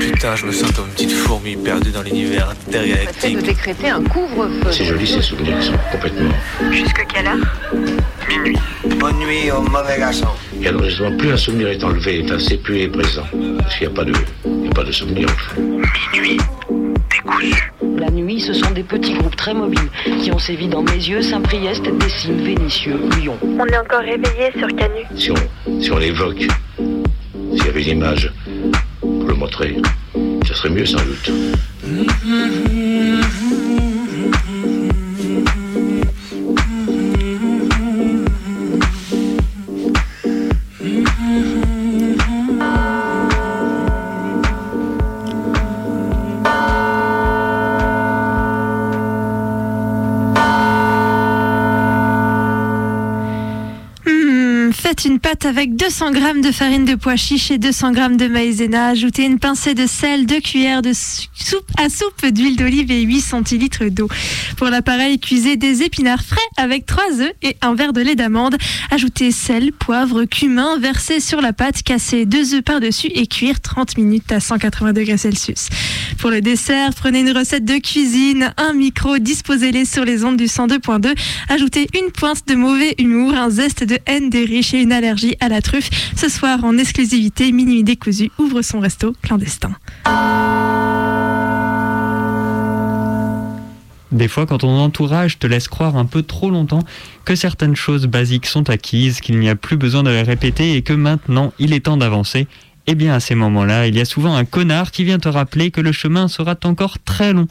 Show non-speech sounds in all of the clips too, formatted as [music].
Putain, je me sens comme une petite fourmi perdue dans l'univers intergalactique. de décréter un couvre-feu. C'est joli ces souvenirs qui sont complètement. Jusque quelle heure? Minuit. Bonne nuit au mauvais garçon. Et alors justement, plus un souvenir est enlevé, enfin, c'est plus est présent. Parce qu'il n'y a pas de, il y a pas de souvenir en fait. Minuit. Décousu. La nuit, ce sont des petits groupes très mobiles qui ont sévi dans mes yeux, Saint-Priest, Dessines, Vénitieux, Lyon. On est encore réveillé sur Canu. Si on, si on l'évoque, s'il y avait une image ça serait mieux sans doute. Pâte avec 200 g de farine de pois chiche et 200 g de maïzena. Ajoutez une pincée de sel, 2 cuillères de soupe à soupe d'huile d'olive et 8 centilitres d'eau. Pour l'appareil, cuisez des épinards frais avec 3 œufs et un verre de lait d'amande. Ajoutez sel, poivre, cumin, versez sur la pâte, cassez 2 œufs par-dessus et cuire 30 minutes à 180 degrés Celsius. Pour le dessert, prenez une recette de cuisine, un micro, disposez-les sur les ondes du 102.2. Ajoutez une pointe de mauvais humour, un zeste de haine des riches et une allergie à la truffe. Ce soir, en exclusivité, Minuit décousu ouvre son resto clandestin. Des fois, quand ton entourage te laisse croire un peu trop longtemps que certaines choses basiques sont acquises, qu'il n'y a plus besoin de les répéter et que maintenant il est temps d'avancer, eh bien à ces moments-là, il y a souvent un connard qui vient te rappeler que le chemin sera encore très long.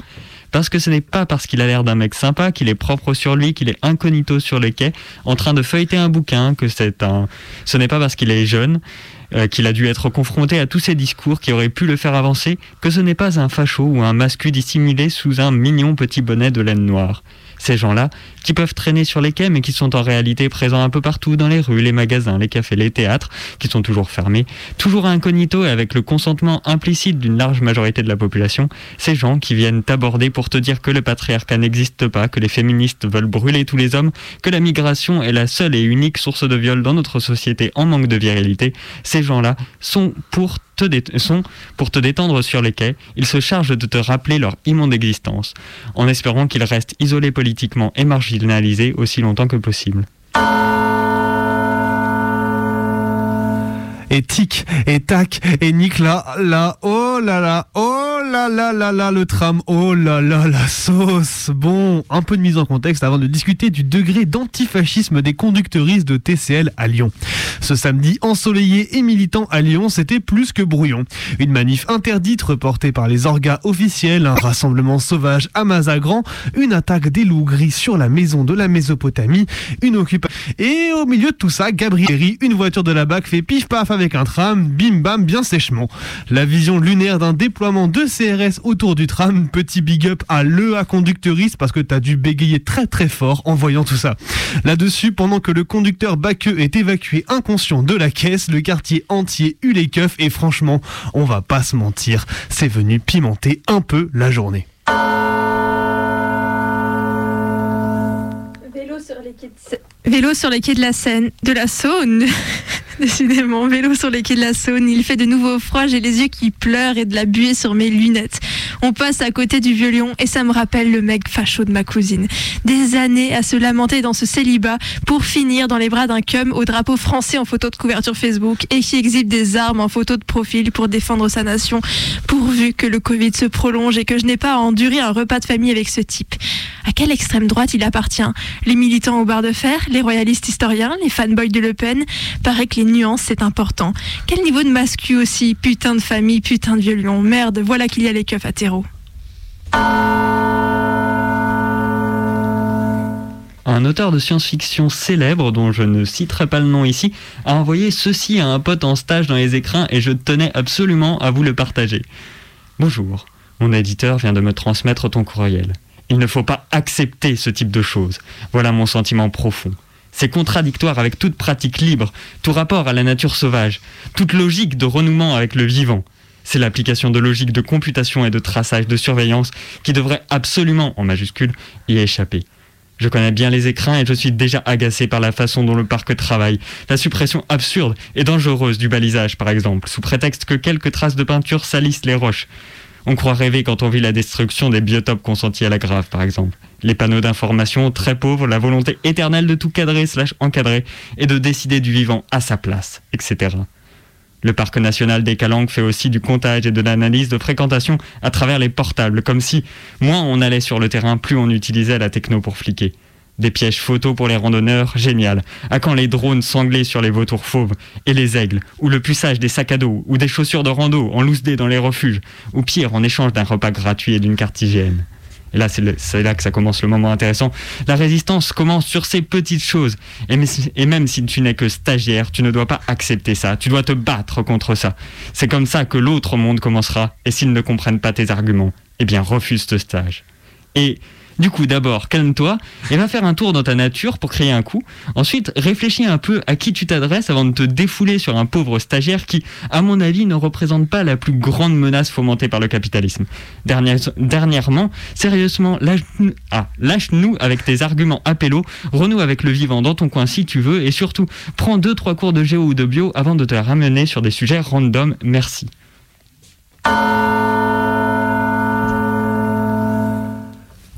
Parce que ce n'est pas parce qu'il a l'air d'un mec sympa, qu'il est propre sur lui, qu'il est incognito sur les quais, en train de feuilleter un bouquin, que c'est un. Ce n'est pas parce qu'il est jeune, euh, qu'il a dû être confronté à tous ces discours qui auraient pu le faire avancer, que ce n'est pas un facho ou un mascu dissimulé sous un mignon petit bonnet de laine noire. Ces gens-là, qui peuvent traîner sur les quais, mais qui sont en réalité présents un peu partout dans les rues, les magasins, les cafés, les théâtres, qui sont toujours fermés, toujours incognito et avec le consentement implicite d'une large majorité de la population, ces gens qui viennent t'aborder pour te dire que le patriarcat n'existe pas, que les féministes veulent brûler tous les hommes, que la migration est la seule et unique source de viol dans notre société en manque de virilité, ces gens-là sont pour sont pour te détendre sur les quais, ils se chargent de te rappeler leur immonde existence, en espérant qu'ils restent isolés politiquement et marginalisés aussi longtemps que possible. Et tic, et tac, et nique là, là, oh là là, oh là là là là, le tram, oh là là, la sauce. Bon, un peu de mise en contexte avant de discuter du degré d'antifascisme des conducteuristes de TCL à Lyon. Ce samedi ensoleillé et militant à Lyon, c'était plus que brouillon. Une manif interdite reportée par les orgas officiels, un rassemblement sauvage à Mazagran, une attaque des loups gris sur la maison de la Mésopotamie, une occupation. Et au milieu de tout ça, Gabriel, une voiture de la BAC fait pif paf avec un tram, bim bam bien sèchement. La vision lunaire d'un déploiement de CRS autour du tram, petit big up à l'EA conducteuriste parce que t'as dû bégayer très très fort en voyant tout ça. Là-dessus, pendant que le conducteur Baqueux est évacué inconscient de la caisse, le quartier entier eut les keufs et franchement, on va pas se mentir, c'est venu pimenter un peu la journée. Vélo sur les quais sur les quais de la Seine, de la Saône. [laughs] [laughs] Décidément, vélo sur les quais de la Saône. Il fait de nouveau froid, j'ai les yeux qui pleurent et de la buée sur mes lunettes. On passe à côté du vieux lion et ça me rappelle le mec facho de ma cousine. Des années à se lamenter dans ce célibat pour finir dans les bras d'un cum au drapeau français en photo de couverture Facebook et qui exhibe des armes en photo de profil pour défendre sa nation, pourvu que le Covid se prolonge et que je n'ai pas à endurer un repas de famille avec ce type. À quelle extrême droite il appartient? Les militants au bar de fer, les royalistes historiens, les fanboys de Le Pen? Paraît que les nuances, c'est important. Quel niveau de mascu aussi? Putain de famille, putain de vieux lion. Merde, voilà qu'il y a les keufs à Un auteur de science-fiction célèbre, dont je ne citerai pas le nom ici, a envoyé ceci à un pote en stage dans les écrins et je tenais absolument à vous le partager. Bonjour, mon éditeur vient de me transmettre ton courriel. Il ne faut pas accepter ce type de choses. Voilà mon sentiment profond. C'est contradictoire avec toute pratique libre, tout rapport à la nature sauvage, toute logique de renouement avec le vivant. C'est l'application de logique de computation et de traçage de surveillance qui devrait absolument, en majuscule, y échapper. Je connais bien les écrins et je suis déjà agacé par la façon dont le parc travaille. La suppression absurde et dangereuse du balisage, par exemple, sous prétexte que quelques traces de peinture salissent les roches. On croit rêver quand on vit la destruction des biotopes consentis à la grave, par exemple. Les panneaux d'information très pauvres, la volonté éternelle de tout cadrer slash encadrer et de décider du vivant à sa place, etc. Le parc national des Calanques fait aussi du comptage et de l'analyse de fréquentation à travers les portables, comme si moins on allait sur le terrain, plus on utilisait la techno pour fliquer. Des pièges photos pour les randonneurs, génial. À quand les drones sanglés sur les vautours fauves et les aigles, ou le puçage des sacs à dos, ou des chaussures de rando en loose dans les refuges, ou pire, en échange d'un repas gratuit et d'une carte hygiène? Et là, c'est là que ça commence le moment intéressant. La résistance commence sur ces petites choses. Et, même si tu n'es que stagiaire, tu ne dois pas accepter ça. Tu dois te battre contre ça. C'est comme ça que l'autre monde commencera. Et s'ils ne comprennent pas tes arguments, eh bien, refuse ce stage. Et du coup, d'abord, calme-toi et va faire un tour dans ta nature pour créer un coup. Ensuite, réfléchis un peu à qui tu t'adresses avant de te défouler sur un pauvre stagiaire qui, à mon avis, ne représente pas la plus grande menace fomentée par le capitalisme. dernièrement, sérieusement, ah, lâche-nous avec tes arguments appellos, renoue avec le vivant dans ton coin si tu veux, et surtout, prends 2-3 cours de géo ou de bio avant de te ramener sur des sujets random. Merci.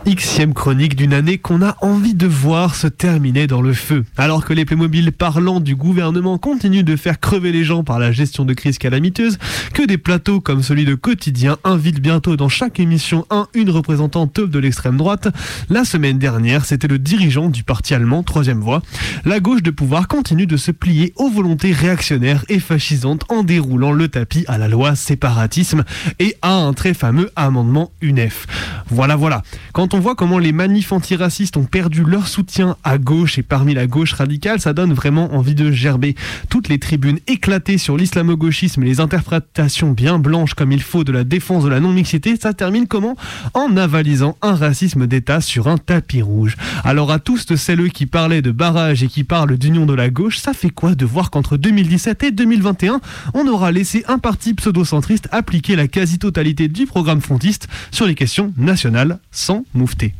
Xième chronique d'une année qu'on a envie de voir se terminer dans le feu. Alors que les Playmobil parlants du gouvernement continuent de faire crever les gens par la gestion de crise calamiteuse, que des plateaux comme celui de Quotidien invitent bientôt dans chaque émission un une représentante de l'extrême droite, la semaine dernière c'était le dirigeant du parti allemand Troisième Voie. La gauche de pouvoir continue de se plier aux volontés réactionnaires et fascisantes en déroulant le tapis à la loi séparatisme et à un très fameux amendement UNEF. Voilà voilà. Quand on voit comment les manifs antiracistes ont perdu leur soutien à gauche et parmi la gauche radicale, ça donne vraiment envie de gerber. Toutes les tribunes éclatées sur l'islamo-gauchisme et les interprétations bien blanches comme il faut de la défense de la non-mixité, ça termine comment? En avalisant un racisme d'État sur un tapis rouge. Alors à tous celles qui parlaient de barrage et qui parlent d'union de la gauche, ça fait quoi de voir qu'entre 2017 et 2021, on aura laissé un parti pseudo-centriste appliquer la quasi-totalité du programme frontiste sur les questions nationales sans Mouveté.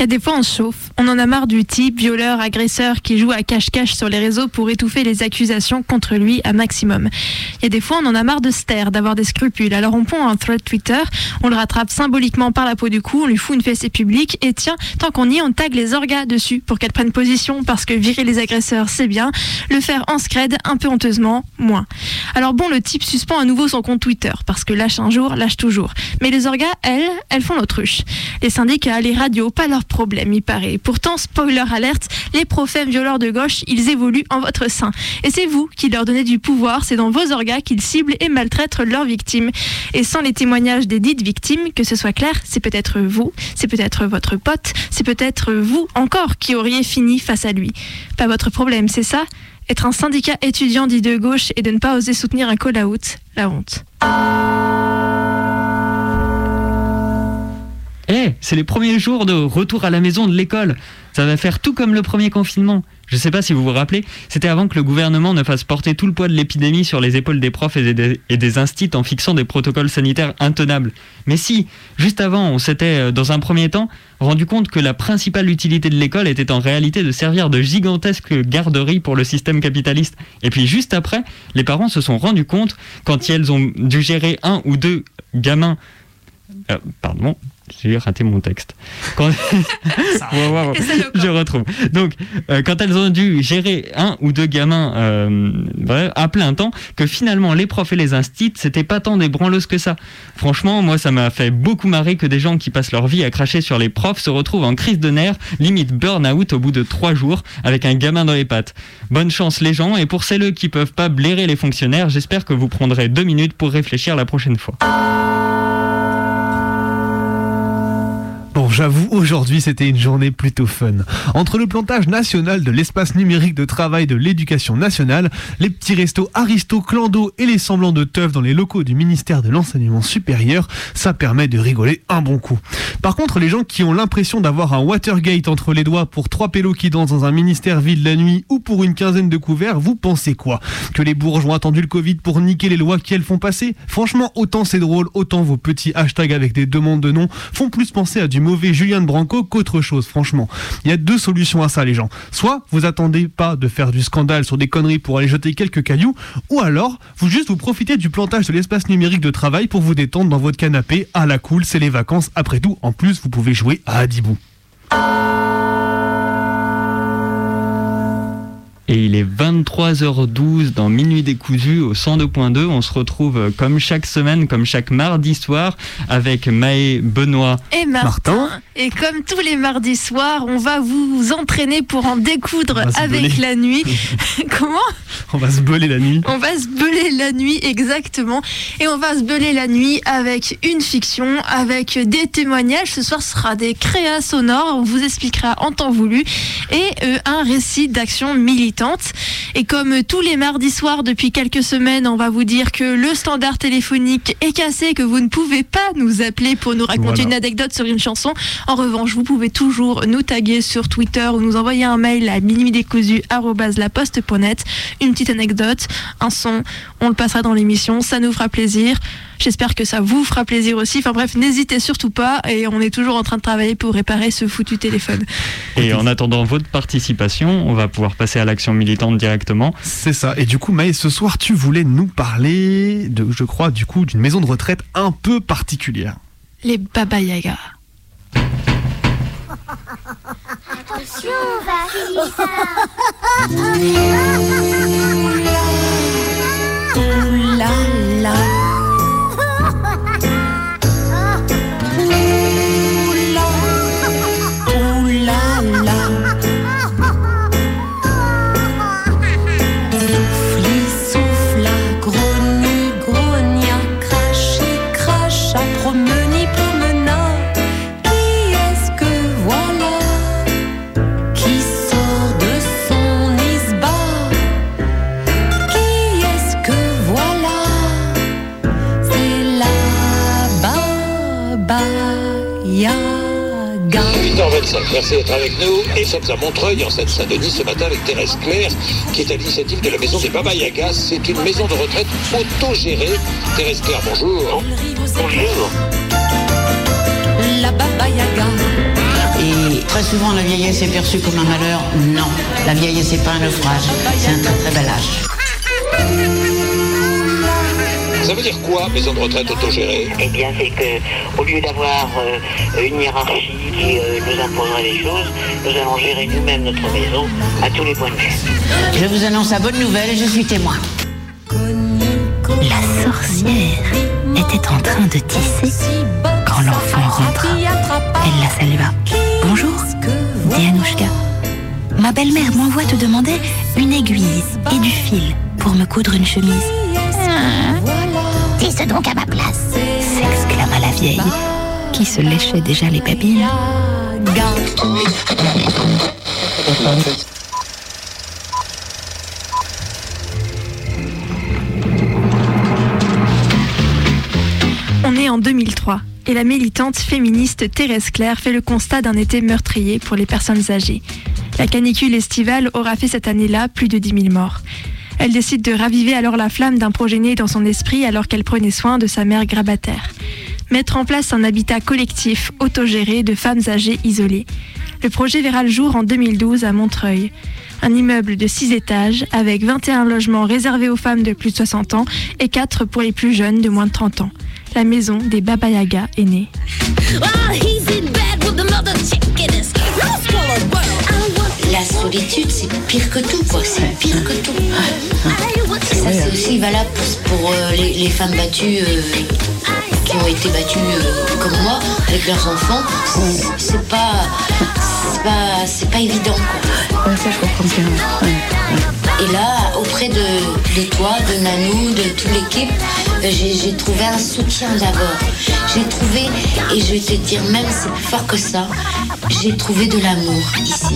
Moufter. Et des fois on chauffe. On en a marre du type violeur, agresseur qui joue à cache-cache sur les réseaux pour étouffer les accusations contre lui à maximum. Il y a des fois on en a marre de se d'avoir des scrupules. Alors on pond un thread Twitter, on le rattrape symboliquement par la peau du cou, on lui fout une fessée publique et tiens, tant qu'on y est, on tag les orgas dessus pour qu'elles prennent position parce que virer les agresseurs c'est bien, le faire en scred un peu honteusement, moins. Alors bon, le type suspend à nouveau son compte Twitter parce que lâche un jour, lâche toujours. Mais les orgas, elles, elles font l'autruche. Les syndicats, les radios, pas leur problème, il paraît. Pourtant, spoiler alerte, les prophètes violeurs de gauche, ils évoluent en votre sein. Et c'est vous qui leur donnez du pouvoir, c'est dans vos orgas qu'ils ciblent et maltraitent leurs victimes. Et sans les témoignages des dites victimes, que ce soit clair, c'est peut-être vous, c'est peut-être votre pote, c'est peut-être vous encore qui auriez fini face à lui. Pas votre problème, c'est ça? Être un syndicat étudiant dit de gauche et de ne pas oser soutenir un call-out, la honte. Eh, c'est les premiers jours de retour à la maison de l'école. Ça va faire tout comme le premier confinement. Je ne sais pas si vous vous rappelez, c'était avant que le gouvernement ne fasse porter tout le poids de l'épidémie sur les épaules des profs et des, et instits en fixant des protocoles sanitaires intenables. Mais si, juste avant, on s'était, euh, dans un premier temps, rendu compte que la principale utilité de l'école était en réalité de servir de gigantesque garderie pour le système capitaliste. Et puis juste après, les parents se sont rendus compte, quand ils ont dû gérer un ou deux gamins euh, pardon, j'ai raté mon texte. Quand... Je retrouve. Donc, euh, quand elles ont dû gérer un ou deux gamins euh, à plein temps, que finalement les profs et les instits, c'était pas tant des branleuses que ça. Franchement, moi, ça m'a fait beaucoup marrer que des gens qui passent leur vie à cracher sur les profs se retrouvent en crise de nerfs, limite burn-out au bout de trois jours, avec un gamin dans les pattes. Bonne chance les gens, et pour celles qui peuvent pas blairer les fonctionnaires, j'espère que vous prendrez deux minutes pour réfléchir la prochaine fois. J'avoue, aujourd'hui c'était une journée plutôt fun. Entre le plantage national de l'espace numérique de travail de l'éducation nationale, les petits restos Aristo, Clando et les semblants de teuf dans les locaux du ministère de l'enseignement supérieur, ça permet de rigoler un bon coup. Par contre, les gens qui ont l'impression d'avoir un Watergate entre les doigts pour trois pélos qui dansent dans un ministère vide la nuit ou pour une quinzaine de couverts, vous pensez quoi? Que les bourgeois ont attendu le Covid pour niquer les lois qu'elles font passer? Franchement, autant c'est drôle, autant vos petits hashtags avec des demandes de noms font plus penser à du mauvais Julien de Branco qu'autre chose, franchement. Il y a deux solutions à ça, les gens. Soit vous attendez pas de faire du scandale sur des conneries pour aller jeter quelques cailloux, ou alors vous juste vous profitez du plantage de l'espace numérique de travail pour vous détendre dans votre canapé. À la cool, c'est les vacances. Après tout, en plus, vous pouvez jouer à Adibou. Et il est 23h12 dans Minuit décousu au 102.2. On se retrouve euh, comme chaque semaine, comme chaque mardi soir, avec Maë, Benoît Et Martin. Et comme tous les mardis soirs, on va vous entraîner pour en découdre avec la nuit. Comment? On va se beler [laughs] [laughs] la nuit. On va se beler la nuit, exactement. Et on va se beler la nuit avec une fiction, avec des témoignages. Ce soir, ce sera des créas sonores. On vous expliquera en temps voulu. Et euh, un récit d'action Et comme tous les mardis soirs depuis quelques semaines, on va vous dire que le standard téléphonique est cassé, que vous ne pouvez pas nous appeler pour nous raconter Voilà. une anecdote sur une chanson. En revanche, vous pouvez toujours nous taguer sur Twitter ou nous envoyer un mail à minuitdécousu@laposte.net. Une petite anecdote, un son, on le passera dans l'émission, ça nous fera plaisir. J'espère que ça vous fera plaisir aussi. Enfin bref, n'hésitez surtout pas et on est toujours en train de travailler pour réparer ce foutu téléphone. Et en attendant votre participation, on va pouvoir passer à l'action militante directement. C'est ça. Et du coup, Maë, ce soir, tu voulais nous parler de, je crois, du coup, d'une maison de retraite un peu particulière. Les Baba Yaga. Ouh là là. Ha ha ha! 8h25, merci d'être avec nous. Et nous sommes à Montreuil, en Seine-Saint-Denis, ce matin avec Thérèse Claire, qui est à l'initiative de la maison des Baba Yagas. C'est une maison de retraite autogérée. Thérèse Claire, bonjour. Bonjour. La Baba Yaga. Et très souvent, la vieillesse est perçue comme un malheur. Non, la vieillesse n'est pas un naufrage. C'est un très très bel âge. Ça veut dire quoi, maison de retraite autogérée? Eh bien, c'est que au lieu d'avoir euh, une hiérarchie qui euh, nous imposerait des choses, nous allons gérer nous-mêmes notre maison à tous les points de vue. Je vous annonce la bonne nouvelle, je suis témoin. La sorcière était en train de tisser quand l'enfant rentra. Elle la salua. Bonjour, dit Anouchka. Ma belle-mère m'envoie te demander une aiguille et du fil pour me coudre une chemise. Donc à ma place, s'exclama la vieille, qui se léchait déjà les babines. On est en 2003 et la militante féministe Thérèse Claire fait le constat d'un été meurtrier pour les personnes âgées. La canicule estivale aura fait cette année-là plus de 10 000 morts. Elle décide de raviver alors la flamme d'un projet né dans son esprit alors qu'elle prenait soin de sa mère grabataire. Mettre en place un habitat collectif autogéré de femmes âgées isolées. Le projet verra le jour en 2012 à Montreuil. Un immeuble de 6 étages avec 21 logements réservés aux femmes de plus de 60 ans et 4 pour les plus jeunes de moins de 30 ans. La maison des Baba Yaga est née. Solitude, c'est pire que tout, quoi. C'est pire que tout. Ça, c'est aussi valable pour, pour, euh, les, les femmes battues euh, qui ont été battues euh, comme moi, avec leurs enfants. C'est- pas, c'est pas, c'est pas évident, quoi. ça, je comprends bien. Et là, auprès de, de toi, de Nanou, de toute l'équipe, J'ai trouvé un soutien d'abord. J'ai trouvé, et je vais te dire même c'est plus fort que ça, j'ai trouvé de l'amour ici.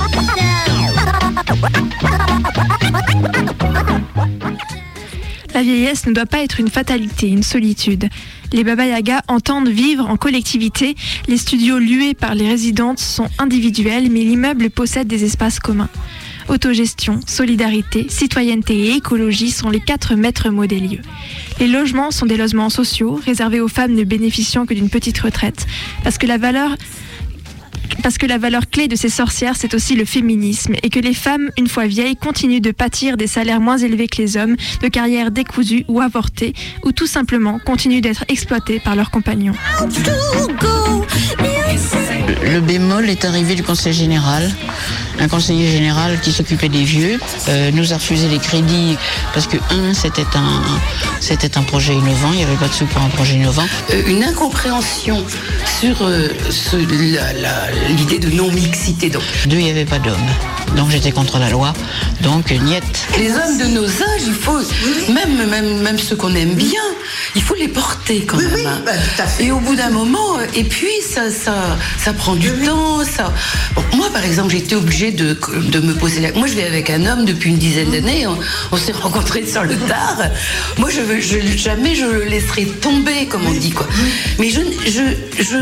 La vieillesse ne doit pas être une fatalité, une solitude. Les Baba Yaga entendent vivre en collectivité. Les studios lués par les résidentes sont individuels, mais l'immeuble possède des espaces communs. Autogestion, solidarité, citoyenneté et écologie sont les quatre maîtres mots des lieux. Les logements sont des logements sociaux, réservés aux femmes ne bénéficiant que d'une petite retraite. Parce que la valeur clé de ces sorcières, c'est aussi le féminisme, et que les femmes, une fois vieilles, continuent de pâtir des salaires moins élevés que les hommes, de carrières décousues ou avortées, ou tout simplement continuent d'être exploitées par leurs compagnons. Le bémol est arrivé du conseil général. Un conseiller général qui s'occupait des vieux euh, nous a refusé les crédits parce que, un, c'était un, c'était un projet innovant, il n'y avait pas de sous pour un projet innovant. Euh, une incompréhension sur euh, l'idée de non-mixité. Donc, Deux, il n'y avait pas d'hommes. Donc j'étais contre la loi. Donc, niet. les hommes de nos âges, il faut, même, même, même ceux qu'on aime bien, il faut les porter quand même. hein. Et au bout d'un moment, et puis ça, ça, ça prend du temps. Ça... Bon, moi, par exemple, j'ai été obligée de, de me poser la... Moi, je vais avec un homme depuis une dizaine d'années. On, on s'est [laughs] rencontrés sur le tard. Moi, je, veux- je, jamais je le laisserai tomber, comme on dit. Quoi. Mais je, je, je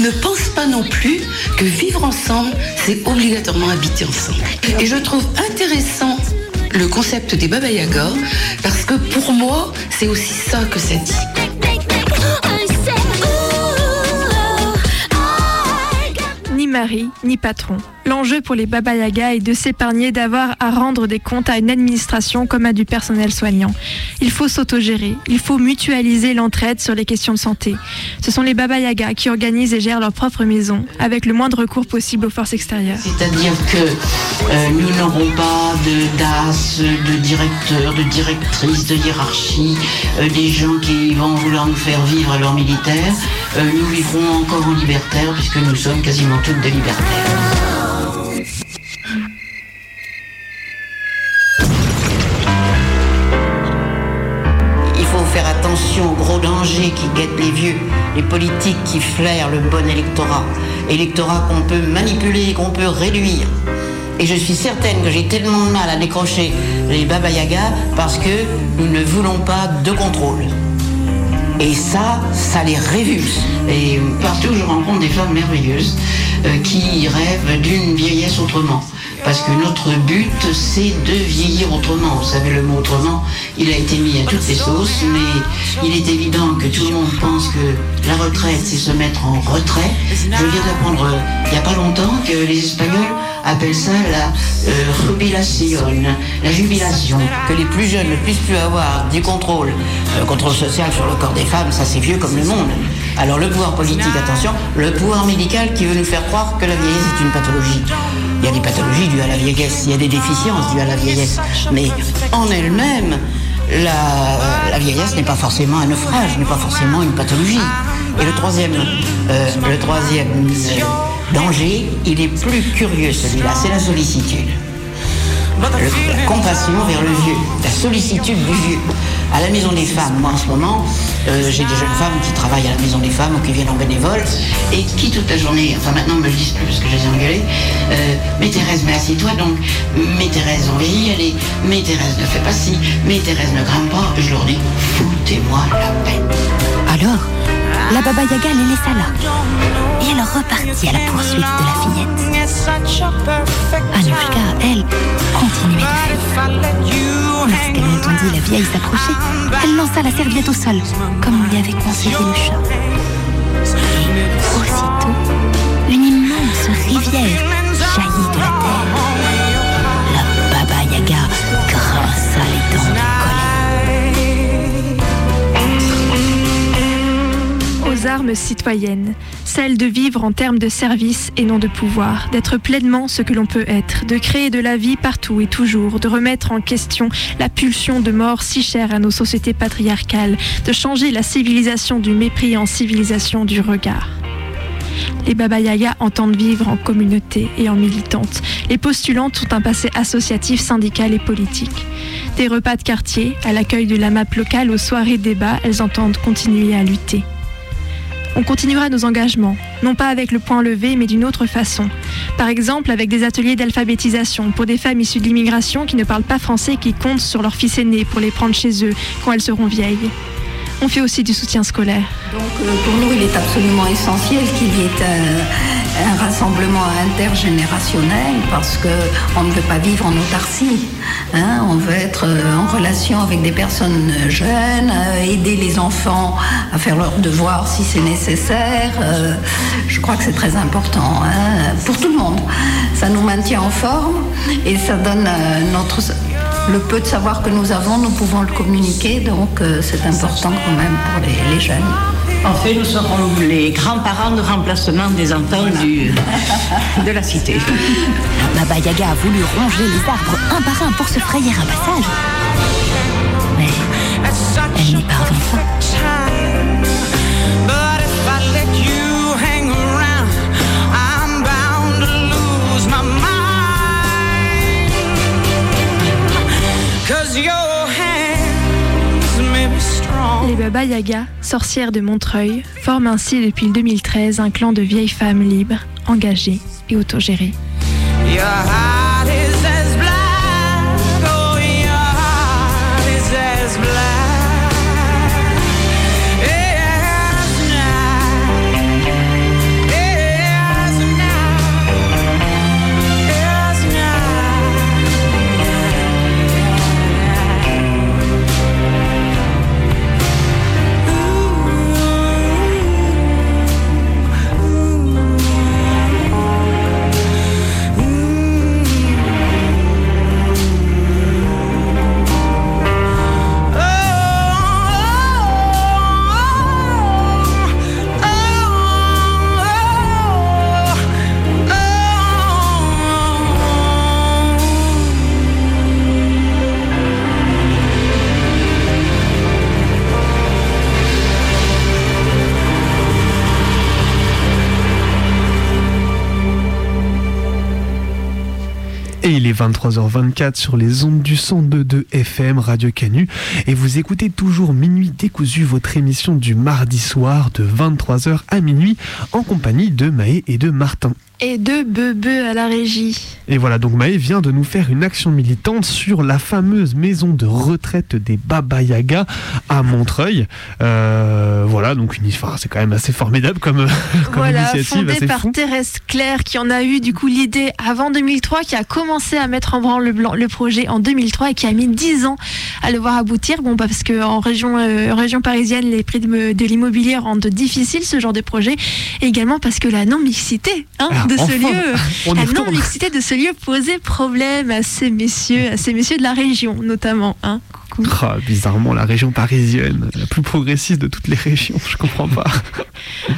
ne pense pas non plus que vivre ensemble, c'est obligatoirement habiter ensemble. Et je trouve intéressant le concept des Baba Yaga parce que pour moi, c'est aussi ça que ça dit. Ni patron. L'enjeu pour les Baba Yaga est de s'épargner d'avoir à rendre des comptes à une administration comme à du personnel soignant. Il faut s'autogérer, il faut mutualiser l'entraide sur les questions de santé. Ce sont les Baba Yaga qui organisent et gèrent leur propre maison, avec le moindre recours possible aux forces extérieures. C'est-à-dire que euh, nous n'aurons pas de DAS, de directeur, de directrice, de hiérarchie, euh, des gens qui vont vouloir nous faire vivre à leur militaire. Euh, nous vivrons encore en libertaire puisque nous sommes quasiment toutes libertaires. Il faut faire attention aux gros dangers qui guettent les vieux, les politiques qui flairent le bon électorat, électorat qu'on peut manipuler qu'on peut réduire. Et je suis certaine que j'ai tellement de mal à décrocher les Baba Yaga parce que nous ne voulons pas de contrôle. Et ça, ça les révulse. Et partout, je rencontre des femmes merveilleuses euh, qui rêvent d'une vieillesse autrement. Parce que notre but, c'est de vieillir autrement. Vous savez, le mot autrement, il a été mis à toutes les sauces, mais il est évident que tout le monde pense que la retraite, c'est se mettre en retrait. Je viens d'apprendre euh, il n'y a pas longtemps que les Espagnols appellent ça la euh, jubilación, la jubilation. Que les plus jeunes ne puissent plus avoir du contrôle, euh, contrôle social sur le corps des femmes, ça c'est vieux comme le monde. Alors le pouvoir politique, attention, le pouvoir médical qui veut nous faire croire que la vieillesse est une pathologie. Il y a des pathologies dues à la vieillesse, il y a des déficiences dues à la vieillesse, mais en elle-même, la, la vieillesse n'est pas forcément un naufrage, n'est pas forcément une pathologie. Et le troisième, euh, le troisième euh, danger, il est plus curieux celui-là, c'est la sollicitude. La compassion vers le vieux, la sollicitude du vieux. À la maison des femmes, moi en ce moment, euh, j'ai des jeunes femmes qui travaillent à la maison des femmes ou qui viennent en bénévole et qui toute la journée, enfin maintenant ne me le disent plus parce que je les ai engueulées, euh, mais Thérèse, mais assieds-toi donc, mais Thérèse, on vieillit, elle est, mais Thérèse ne fait pas ci, mais Thérèse ne grimpe pas, je leur dis, foutez-moi la paix. Alors, la Baba Yaga les laissa là. Et elle repartit à la poursuite de la fillette. Anushka, elle, continuait de fuir. Lorsqu'elle entendit la vieille s'approcher, elle lança la serviette au sol, comme on lui avait conseillé le chat. Et aussitôt, une immense rivière jaillit de la terre. La Baba Yaga grinça les dents de colère. Armes citoyennes, celle de vivre en termes de service et non de pouvoir, d'être pleinement ce que l'on peut être, de créer de la vie partout et toujours, de remettre en question la pulsion de mort si chère à nos sociétés patriarcales, de changer la civilisation du mépris en civilisation du regard. Les Baba Yaga entendent vivre en communauté et en militante. Les postulantes ont un passé associatif, syndical et politique. Des repas de quartier, à l'accueil de la MAP locale, aux soirées débats, elles entendent continuer à lutter. On continuera nos engagements, non pas avec le point levé, mais d'une autre façon. Par exemple, avec des ateliers d'alphabétisation pour des femmes issues de l'immigration qui ne parlent pas français et qui comptent sur leurs fils aînés pour les prendre chez eux quand elles seront vieilles. On fait aussi du soutien scolaire. Donc euh, pour nous, il est absolument essentiel qu'il y ait un, un rassemblement intergénérationnel parce qu'on ne veut pas vivre en autarcie. hein. on veut être euh, en relation avec des personnes jeunes, euh, aider les enfants à faire leurs devoirs si c'est nécessaire. Euh, je crois que c'est très important hein, pour tout le monde. Ça nous maintient en forme et ça donne euh, notre le peu de savoir que nous avons, nous pouvons le communiquer, donc euh, c'est important quand même pour les, les jeunes. En fait, nous serons les grands-parents de remplacement des enfants du, de la cité. Baba Yaga a voulu ronger les arbres un par un pour se frayer un passage. Mais elle n'y parvint pas. Baba Yaga, sorcières de Montreuil, forment ainsi depuis le 2013 un clan de vieilles femmes libres, engagées et autogérées. Est 23h24 sur les ondes du 102.2 FM Radio Canu. Et vous écoutez toujours Minuit décousu, votre émission du mardi soir de 23h à minuit en compagnie de Maë et de Martin. Et de Bebe à la régie. Et voilà, donc Maë vient de nous faire une action militante sur la fameuse maison de retraite des Baba Yaga à Montreuil. Euh, voilà, donc une, enfin, c'est quand même assez formidable comme, [laughs] comme Voilà, initiative. fondée assez par fou. Thérèse Claire qui en a eu du coup l'idée avant 2003, qui a commencé à mettre en branle le, blanc- le projet en 2003 et qui a mis 10 ans à le voir aboutir. Bon, parce que en région, euh, région parisienne, les prix de, de l'immobilier rendent difficile ce genre de projet. Et également parce que la non-mixité hein, Ah, de ce lieu, la non-mixité de ce lieu posait problème à ces messieurs, à ces messieurs de la région notamment. Hein. Ah, bizarrement, la région parisienne, la plus progressiste de toutes les régions, je comprends pas. [laughs]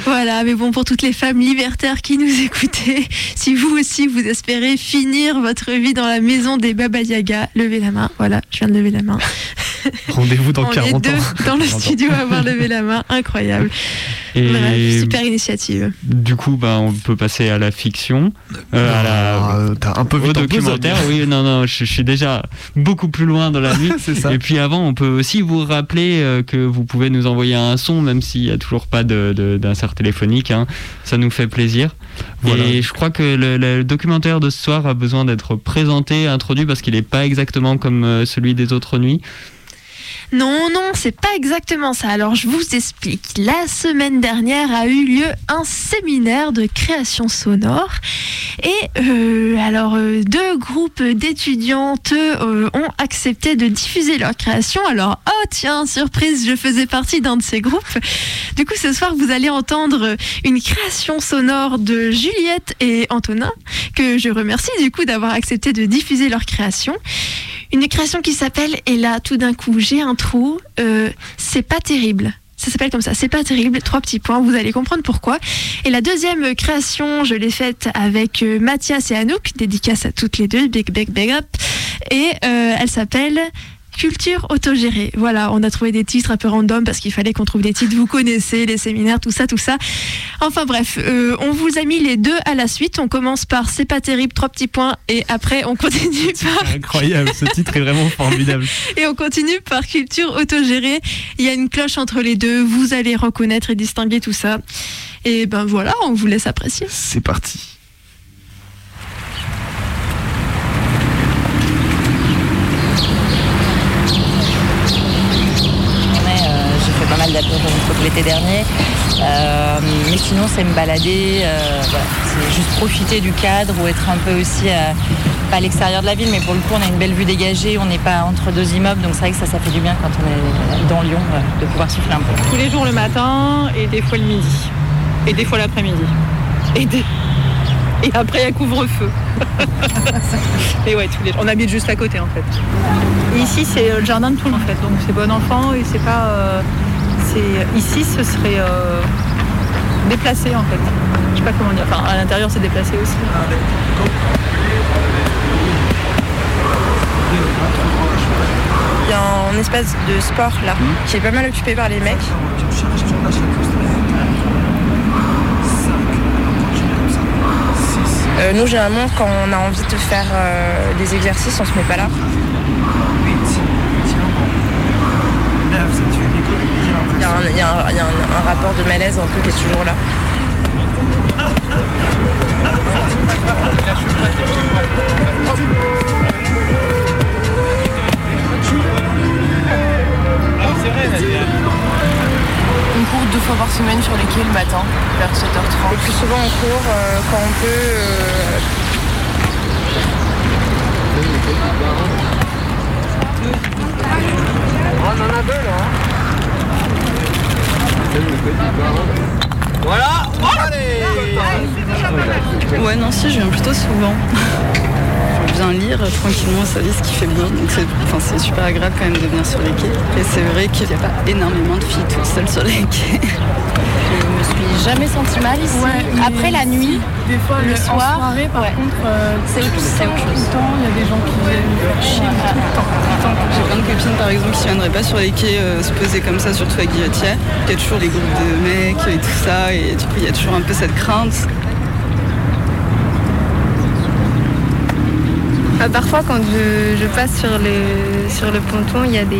Voilà, mais bon, pour toutes les femmes libertaires qui nous écoutez, si vous aussi vous espérez finir votre vie dans la maison des Baba Yaga, levez la main. Voilà, je viens de lever la main. [laughs] Rendez-vous dans On 40 est deux ans. dans le 40 ans. studio à avoir levé la main, incroyable. Et Bref, super initiative. du coup, bah, on peut passer à la fiction, euh, à la, Ah, T'as un peu au documentaire. Oui, non, non, je, je suis déjà beaucoup plus loin dans la [laughs] nuit. C'est ça. Et puis avant, on peut aussi vous rappeler euh, que vous pouvez nous envoyer un son, même s'il n'y a toujours pas d'insert téléphonique. hein. Ça nous fait plaisir. Voilà. Et je crois que le, le documentaire de ce soir a besoin d'être présenté, introduit, parce qu'il n'est pas exactement comme euh, celui des autres nuits. Non, non, c'est pas exactement ça. Alors je vous explique. La semaine dernière a eu lieu un séminaire de création sonore. Et euh, alors euh, deux groupes d'étudiantes euh, ont accepté de diffuser leur création. Alors, oh tiens, surprise, je faisais partie d'un de ces groupes. Du coup, ce soir, vous allez entendre une création sonore de Juliette et Antonin, que je remercie du coup d'avoir accepté de diffuser leur création. Une création qui s'appelle Et là, tout d'un coup, j'ai un trou. Euh, c'est pas terrible. Ça s'appelle comme ça, c'est pas terrible, trois petits points, vous allez comprendre pourquoi. Et la deuxième création, je l'ai faite avec euh, Mathias et Anouk, dédicace à toutes les deux, big big big up. Et euh, elle s'appelle culture autogérée. Voilà, on a trouvé des titres un peu random parce qu'il fallait qu'on trouve des titres, vous connaissez, les séminaires, tout ça, tout ça. Enfin bref, euh, on vous a mis les deux à la suite. On commence par C'est pas terrible, trois petits points, et après on continue par... Incroyable, ce titre est vraiment formidable. [laughs] Et on continue par culture autogérée. Il y a une cloche entre les deux, vous allez reconnaître et distinguer tout ça. Et ben voilà, on vous laisse apprécier. C'est parti. journée, euh, mal l'été dernier. Euh, mais sinon, c'est me balader, euh, voilà. c'est juste profiter du cadre ou être un peu aussi à, pas à l'extérieur de la ville, mais pour le coup, on a une belle vue dégagée, on n'est pas entre deux immeubles, donc c'est vrai que ça, ça fait du bien quand on est dans Lyon euh, de pouvoir souffler un peu. Tous les jours le matin et des fois le midi. Et des fois l'après-midi. Et, des- et après, il y a couvre-feu. [laughs] et ouais, tous les jours. On habite juste à côté en fait. Et ici, c'est euh, le jardin de tout en fait. Donc c'est bon enfant et c'est pas. euh, c'est Ici, ce serait euh, déplacé en fait. Je sais pas comment dire. Enfin, à l'intérieur, c'est déplacé aussi. Il y a un espace de sport là qui est pas mal occupé par les mecs. Euh, nous généralement quand on a envie de faire euh, des exercices on se met pas là. Il y a, un, il y a un- il y a un- un rapport de malaise un peu qui est toujours là. On court deux fois par semaine sur les quais le matin, vers 7h30. Le plus souvent on court euh, quand on peut. euh, On en a deux là. Voilà, allez Ouais, non, si, je viens plutôt souvent. [laughs] Je viens lire tranquillement sa vie, ce qui fait beau. Donc c'est enfin, super agréable quand même de venir sur les quais. Et c'est vrai qu'il n'y a pas énormément de filles toutes seules sur les quais. Je me suis jamais sentie mal ici. Après la nuit, Des fois, le en soir, soirée, par ouais. contre, euh, c'est autre, tout le temps, tout chose. le temps, il y a des gens qui viennent me faire chier. J'ai plein de copines par exemple qui ne viendraient pas sur les quais euh, se poser comme ça, surtout à Guillotière. Il y a toujours les groupes de mecs et tout ça, et du coup il y a toujours un peu cette crainte. Ah, parfois, quand je, passe sur le, sur le ponton, il y a des,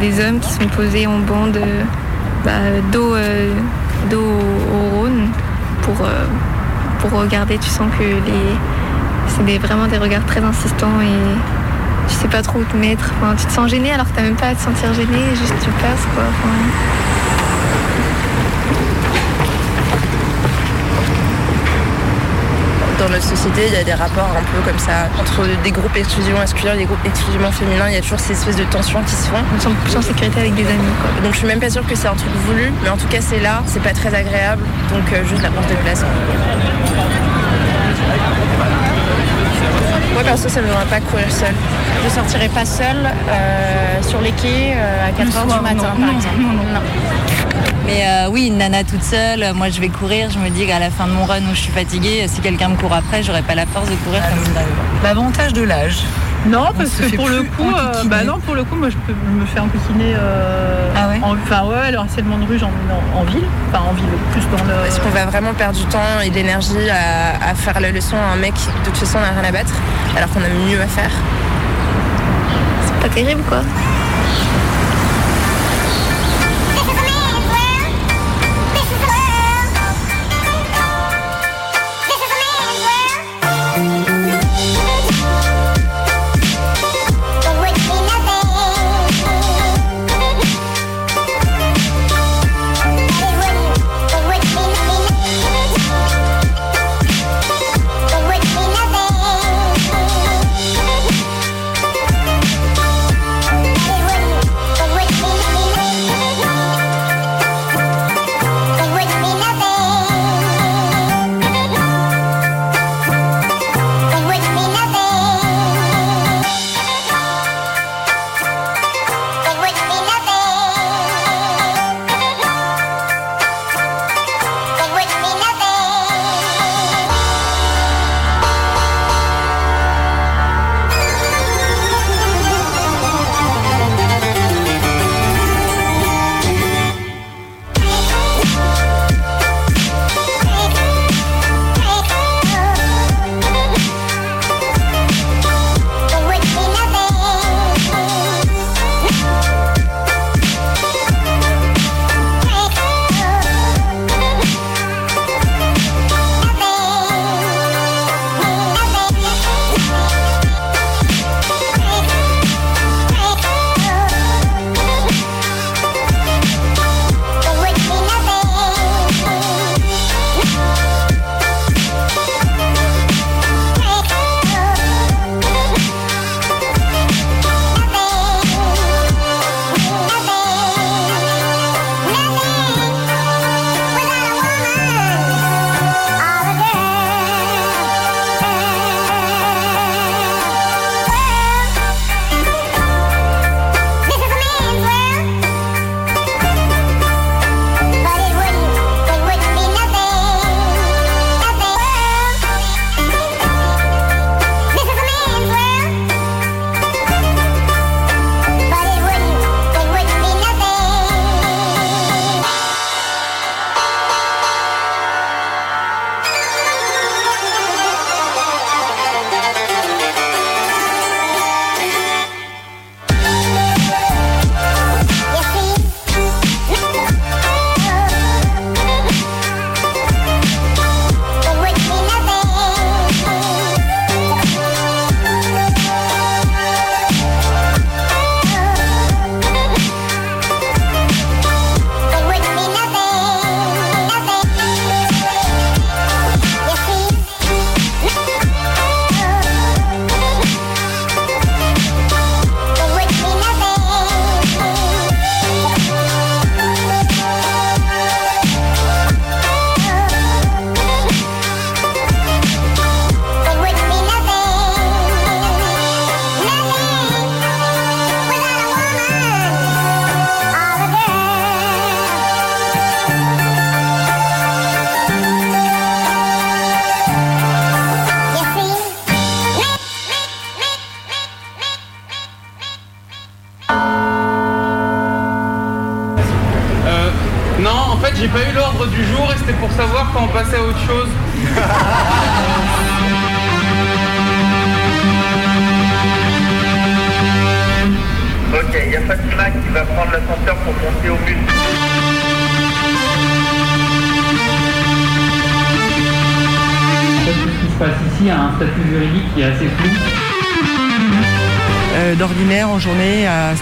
des hommes qui sont posés en bande euh, bah, dos, euh, dos au Rhône pour, euh, pour regarder. Tu sens que c'est des- vraiment des regards très insistants et tu sais pas trop où te mettre. Tu te sens gêné alors que t'as même pas à te sentir gêné, juste tu passes quoi. Dans notre société, il y a des rapports un peu comme ça entre des groupes exclusivement masculins et des groupes exclusivement féminins. Il y a toujours ces espèces de tensions qui se font. on se sent plus en sécurité avec des amis quoi. Donc je suis même pas sûre que c'est un truc voulu, mais en tout cas c'est là, c'est pas très agréable. Donc euh, juste la porte de place. Moi perso ça me donnerait pas courir seule. Je sortirais pas seule euh, sur les quais euh, à 4h du matin par exemple. Non. Mais euh, oui, une nana toute seule, euh, moi je vais courir, je me dis qu'à la fin de mon run où je suis fatiguée, si quelqu'un me court après, j'aurai pas la force de courir comme une dingue. L'avantage de l'âge. Non, On parce que pour le coup, euh, bah non, pour le coup, moi je peux me faire enquiquiner. Euh, Ah ouais en- Enfin ouais, le harcèlement de rue, en, en ville, enfin en ville, plus dans le. Parce qu'on va vraiment perdre du temps et de l'énergie à, à faire la leçon à un mec qui de toute façon n'a rien à battre, alors qu'on a mieux à faire. C'est pas terrible quoi.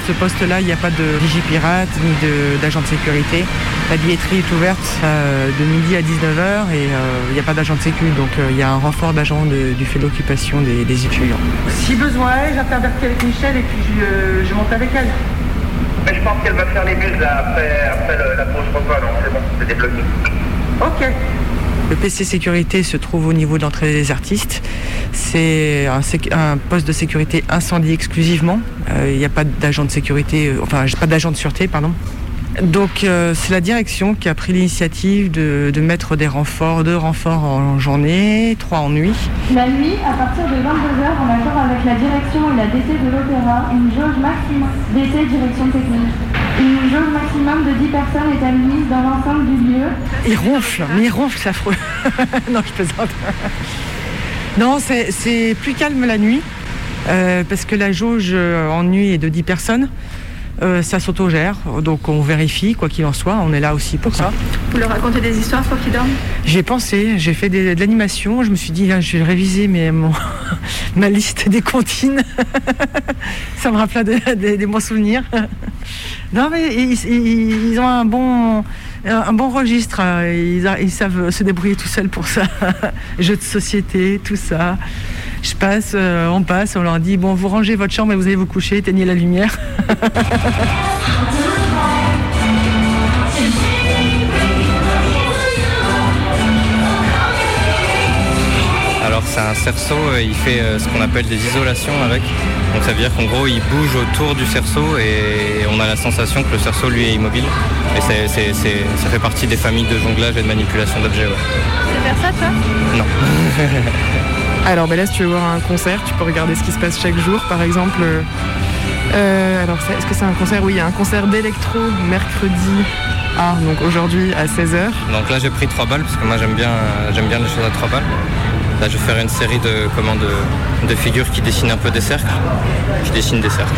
Ce poste-là, il n'y a pas de vigipirate ni de- d'agent de, sécurité. La billetterie est ouverte euh, de midi à 19h et euh, il n'y a pas d'agent de sécu, donc euh, il y a un renfort d'agents de- du fait d'occupation des, des étudiants. Si besoin j'intervertis avec Michel et puis je, euh, je monte avec elle. Mais je pense qu'elle va faire les bus là, après, après le- la pause repas, donc c'est bon, c'est débloqué. Ok. Le PC sécurité se trouve au niveau de l'entrée des artistes. C'est un, un poste de sécurité incendie exclusivement. Euh, Il n'y a pas d'agent de sécurité, euh, enfin pas d'agent de sûreté, pardon. Donc euh, c'est la direction qui a pris l'initiative de, de mettre des renforts, deux renforts en journée, trois en nuit. La nuit, à partir de 22h, en accord avec la direction et la DC de l'Opéra, une jauge maximum DC direction technique. Une jauge maximum de 10 personnes est admise dans l'ensemble du lieu. Il ronfle, mais il ronfle, c'est affreux. [laughs] non, je plaisante. non, c'est- plus calme la nuit, euh, parce que la jauge euh, en nuit est de 10 personnes. Euh, ça s'autogère, donc on vérifie, quoi qu'il en soit, on est là aussi pour ça. Vous leur racontez des histoires pour qu'ils dorment J'ai pensé, j'ai fait des- de l'animation, je me suis dit, ah, je vais réviser mes, mon- [laughs] ma liste des comptines. [laughs] ça me rappelle des, des- des bons souvenirs. [laughs] non, mais ils, ils- ils ont un bon, un bon registre, ils savent se débrouiller tout seuls pour ça. Jeux de société, tout ça. Je passe, euh, on passe, on leur dit, bon, vous rangez votre chambre et vous allez vous coucher, éteignez la lumière. [laughs] Alors c'est un cerceau, euh, il fait euh, ce qu'on appelle des isolations avec. Donc ça veut dire qu'en gros il bouge autour du cerceau et on a la sensation que le cerceau lui est immobile. Et ça fait partie des familles de jonglage et de manipulation d'objets. ouais. C'est faire ça, toi? Non. [laughs] Alors ben là, si tu veux voir un concert, tu peux regarder ce qui se passe chaque jour. Par exemple, euh, euh, alors est-ce que c'est un concert? Oui, il y a un concert d'électro mercredi. Ah, donc aujourd'hui à 16h. Donc là j'ai pris trois balles parce que moi j'aime bien, euh, j'aime bien les choses à trois balles. Là je vais faire une série de, comment, de, de figures qui dessinent un peu des cercles. Je dessine des cercles.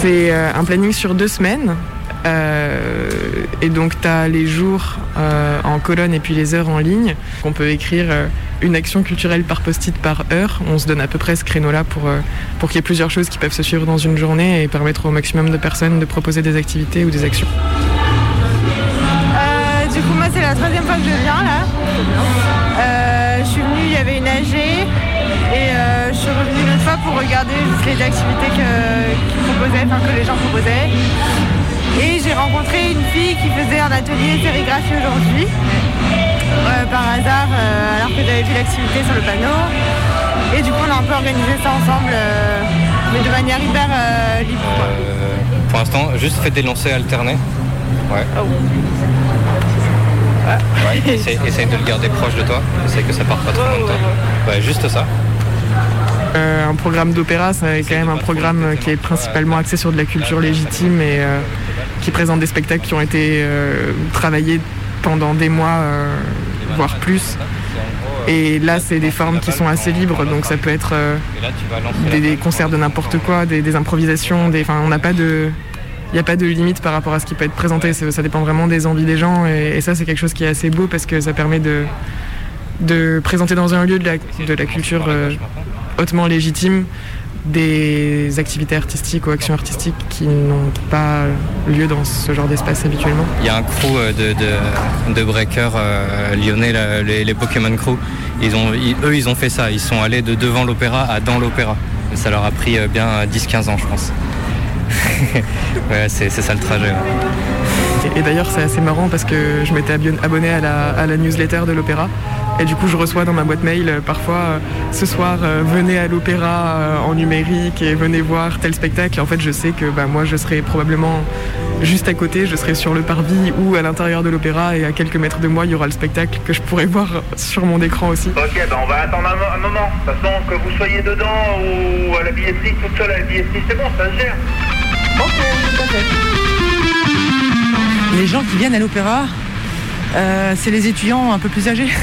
C'est un planning sur deux semaines. Euh, et donc, tu as les jours euh, en colonne et puis les heures en ligne. On peut écrire euh, une action culturelle par post-it par heure. On se donne à peu près ce créneau-là pour, pour qu'il y ait plusieurs choses qui peuvent se suivre dans une journée et permettre au maximum de personnes de proposer des activités ou des actions. Du coup, moi, c'est la troisième fois que je viens là. Je suis venue, il y avait une AG et je suis revenue l'autre fois pour regarder les activités proposaient, que les gens proposaient. Et j'ai rencontré une fille qui faisait un atelier sérigraphie aujourd'hui, euh, par hasard, euh, alors que j'avais vu l'activité sur le panneau. Et du coup, on a un peu organisé ça ensemble, euh, mais de manière hyper euh, libre. Euh, pour l'instant, juste fais des lancers alternés. Ouais. Ouais, essaye, essaye de le garder proche de toi. Essaye que ça parte pas trop loin de toi. Ouais, juste ça. Euh, un programme d'opéra, c'est quand même un programme qui est principalement axé sur de la culture légitime et euh, qui présente des spectacles qui ont été euh, travaillés pendant des mois, euh, voire plus. Et là, c'est des formes qui sont assez libres, donc ça peut être euh, des, concerts de n'importe quoi, des, improvisations, on n'a pas de, il n'y a pas de limite par rapport à ce qui peut être présenté. Ça dépend vraiment des envies des gens, et, ça, c'est quelque chose qui est assez beau parce que ça permet de, de présenter dans un lieu de la, de la culture hautement légitime des activités artistiques ou actions artistiques qui n'ont pas lieu dans ce genre d'espace habituellement. Il y a un crew euh, de, de, de breakers euh, lyonnais, les, les Pokémon Crew. Ils ont, ils- eux, ils ont fait ça. Ils sont allés de devant l'opéra à dans l'opéra. Ça leur a pris euh, bien euh, 10-15 ans, je pense. [laughs] ouais, c'est ça le trajet. ouais. Et, et d'ailleurs, c'est assez marrant parce que je m'étais abonné à la, à la newsletter de l'opéra. Et du coup, je reçois dans ma boîte mail euh, parfois euh, ce soir, euh, venez à l'opéra en numérique et venez voir tel spectacle. Et en fait, je sais que bah, moi, je serai probablement juste à côté, je serai sur le parvis ou à l'intérieur de l'opéra. Et à quelques mètres de moi, il y aura le spectacle que je pourrai voir sur mon écran aussi. Ok, ben on va attendre un, mo- un moment. De toute façon, que vous soyez dedans ou à la billetterie, toute seule à la billetterie, c'est bon, ça se gère. Ok, tout à fait. Les gens qui viennent à l'opéra, euh, c'est les étudiants un peu plus âgés. [laughs]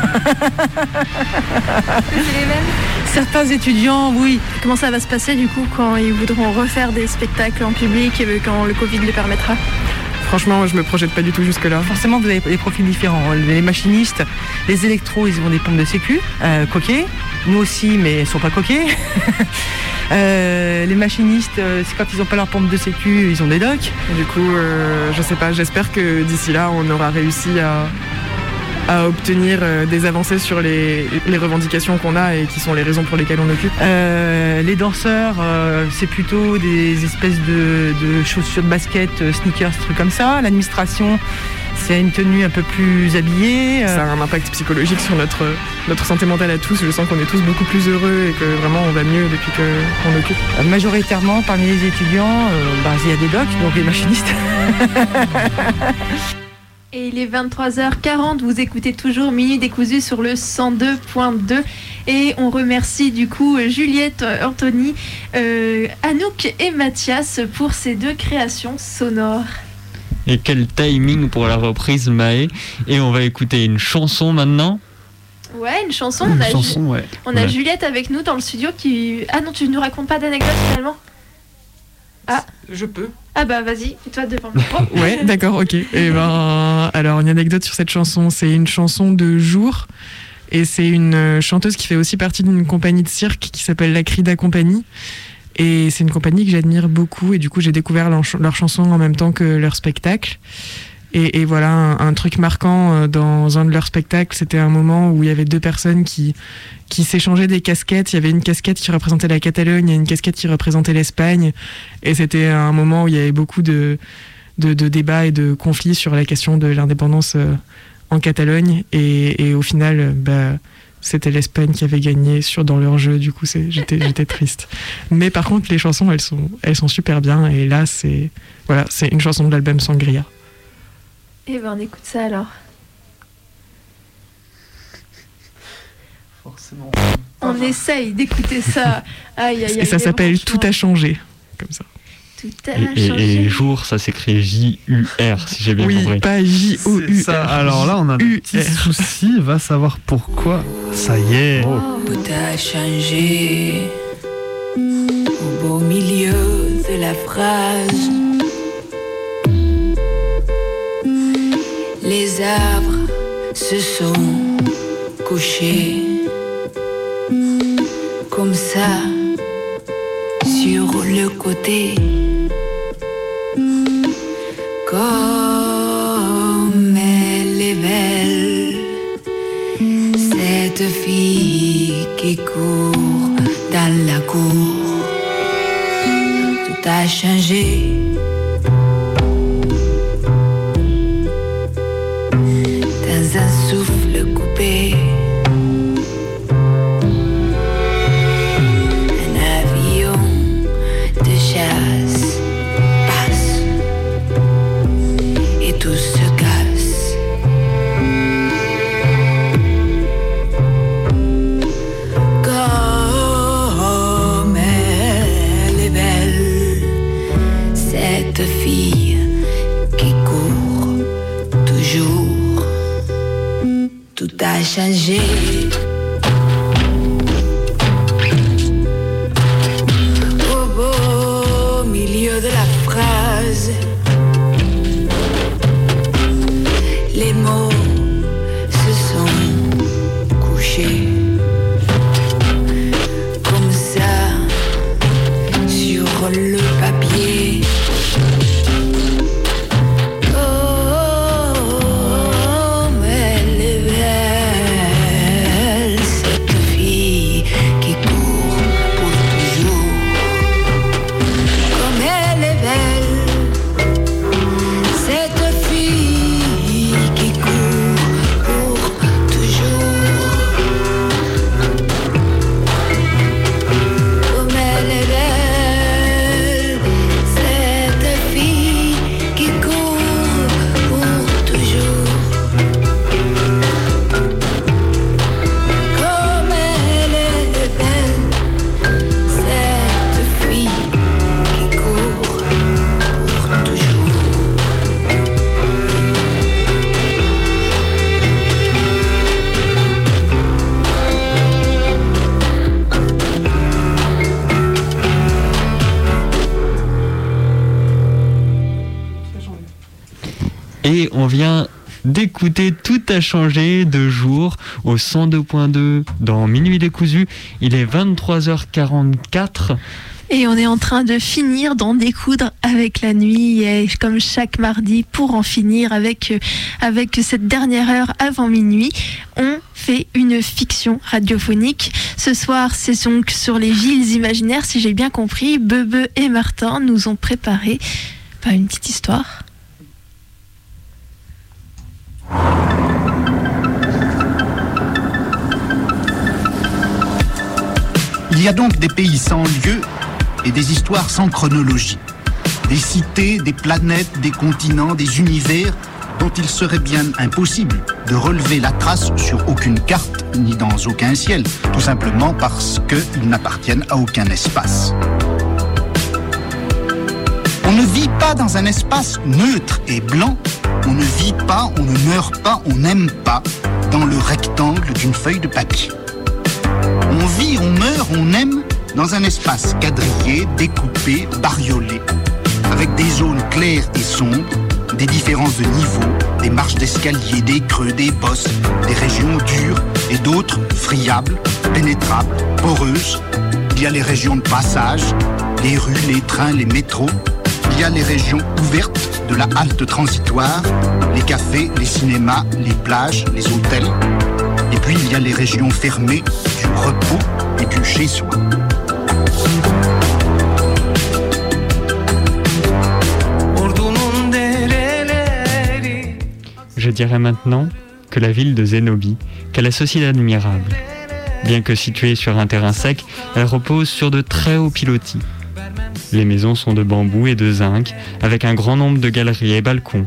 [laughs] Certains étudiants, oui. Comment ça va se passer du coup quand ils voudront refaire des spectacles en public et quand le Covid le permettra? Franchement, je me projette pas du tout jusque-là. Forcément, vous avez des profils différents. Les machinistes, les électros, ils ont des pompes de sécu, euh, coquets. Nous aussi, mais ils sont pas coquets. [laughs] Euh, les machinistes, euh, c'est quand ils n'ont pas leur pompe de sécu, ils ont des docks. Du coup, euh, je sais pas, j'espère que d'ici là, on aura réussi à, à obtenir euh, des avancées sur les, les revendications qu'on a et qui sont les raisons pour lesquelles on occupe. Euh, les danseurs, euh, c'est plutôt des espèces de, de chaussures de basket, euh, sneakers, trucs comme ça. L'administration, c'est une tenue un peu plus habillée. euh. Ça a un impact psychologique sur notre, notre santé mentale à tous. Je sens qu'on est tous beaucoup plus heureux et que vraiment on va mieux depuis qu'on occupe. Euh, Majoritairement, parmi les étudiants, euh, bah, il y a des docs, donc les machinistes. [laughs] Et il est 23h40, vous écoutez toujours Minute décousu sur le 102.2 et on remercie du coup Juliette, Anthony, euh, Anouk et Mathias pour ces deux créations sonores. Et quel timing pour la reprise Maë. Et on va écouter une chanson maintenant. Ouais, une chanson. Une on a, chanson, ouais. on a Ouais. Juliette avec nous dans le studio qui... Ah non, tu ne nous racontes pas d'anecdote finalement? Ah, Je peux. ah bah vas-y, toi devant le micro. [laughs] Ouais, d'accord, ok. Et ben, alors une anecdote sur cette chanson, c'est une chanson de jour et c'est une euh, chanteuse qui fait aussi partie d'une compagnie de cirque qui s'appelle La Crida Compagnie. Et c'est une compagnie que j'admire beaucoup et du coup j'ai découvert leur, ch- leur chanson en même temps que leur spectacle. Et, et voilà, un, un truc marquant euh, dans un de leurs spectacles, c'était un moment où il y avait deux personnes qui, qui s'échangeaient des casquettes. Il y avait une casquette qui représentait la Catalogne et une casquette qui représentait l'Espagne. Et c'était un moment où il y avait beaucoup de, de, de débats et de conflits sur la question de l'indépendance euh, en Catalogne. Et, et au final, euh, bah, c'était l'Espagne qui avait gagné sur, dans leur jeu. Du coup, c'est- j'étais [laughs] j'étais triste. Mais par contre, les chansons, elles sont, elles sont super bien. Et là, c'est voilà, c'est une chanson de l'album Sangria. Et ben on écoute ça alors. Forcément. On essaye d'écouter ça. Aïe [laughs] aïe aïe. Et ça s'appelle Tout a changé. Comme ça. Tout a Et, et- changé. et jour, ça s'écrit J-U-R, si j'ai bien Oui, compris. pas J-O-U-R. Alors là, on a un petit souci. Va savoir pourquoi. Ça y est. Tout a changé au beau milieu de la phrase. Les arbres se sont couchés comme ça sur le côté. Comme elle est belle, cette fille qui court dans la cour. Tout a changé. Tout Et on vient d'écouter Tout a changé de jour au 102.2 dans Minuit décousu. Il est 23h44. Et on est en train de finir d'en découdre avec la nuit, et comme chaque mardi, pour en finir avec, euh, avec cette dernière heure avant minuit, on fait une fiction radiophonique. Ce soir, c'est donc sur les villes imaginaires, si j'ai bien compris. Bebe et Martin nous ont préparé bah, une petite histoire. Il y a donc des pays sans lieu et des histoires sans chronologie. Des cités, des planètes, des continents, des univers dont il serait bien impossible de relever la trace sur aucune carte ni dans aucun ciel, tout simplement parce qu'ils n'appartiennent à aucun espace. On ne vit pas dans un espace neutre et blanc, on ne vit pas, on ne meurt pas, on n'aime pas dans le rectangle d'une feuille de papier. On vit, on meurt, on aime dans un espace quadrillé, découpé, bariolé, avec des zones claires et sombres, des différences de niveau, des marches d'escalier, des creux, des bosses, des régions dures et d'autres friables, pénétrables, poreuses. Il y a les régions de passage, les rues, les trains, les métros. Il y a les régions ouvertes de la halte transitoire, les cafés, les cinémas, les plages, les hôtels. Et puis il y a les régions fermées du repos et du chez-soi. Je dirais maintenant que la ville de Zénobie, qu'elle ceci d'admirable. Bien que située sur un terrain sec, elle repose sur de très hauts pilotis. Les maisons sont de bambou et de zinc, avec un grand nombre de galeries et balcons.